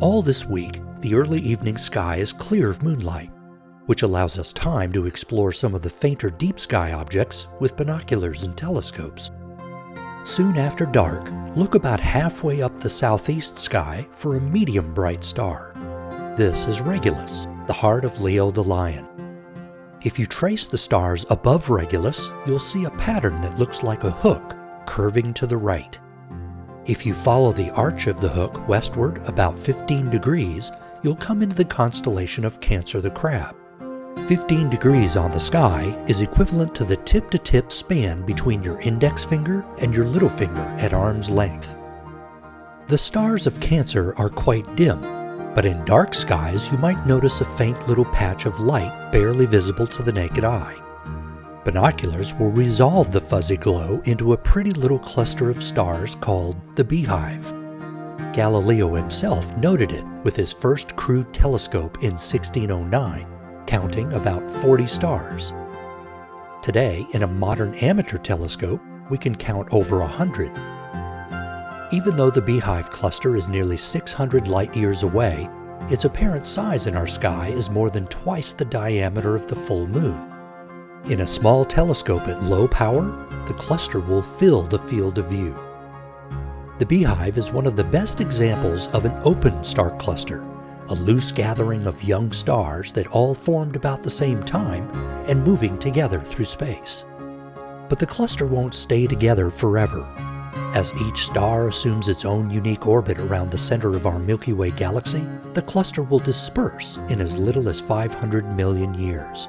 All this week, the early evening sky is clear of moonlight, which allows us time to explore some of the fainter deep sky objects with binoculars and telescopes. Soon after dark, look about halfway up the southeast sky for a medium bright star. This is Regulus, the heart of Leo the Lion. If you trace the stars above Regulus, you'll see a pattern that looks like a hook curving to the right. If you follow the arch of the hook westward about 15 degrees, you'll come into the constellation of Cancer the Crab. 15 degrees on the sky is equivalent to the tip to tip span between your index finger and your little finger at arm's length. The stars of Cancer are quite dim, but in dark skies you might notice a faint little patch of light barely visible to the naked eye. Binoculars will resolve the fuzzy glow into a pretty little cluster of stars called the Beehive. Galileo himself noted it with his first crude telescope in 1609, counting about 40 stars. Today, in a modern amateur telescope, we can count over a hundred. Even though the Beehive cluster is nearly 600 light years away, its apparent size in our sky is more than twice the diameter of the full moon. In a small telescope at low power, the cluster will fill the field of view. The Beehive is one of the best examples of an open star cluster, a loose gathering of young stars that all formed about the same time and moving together through space. But the cluster won't stay together forever. As each star assumes its own unique orbit around the center of our Milky Way galaxy, the cluster will disperse in as little as 500 million years.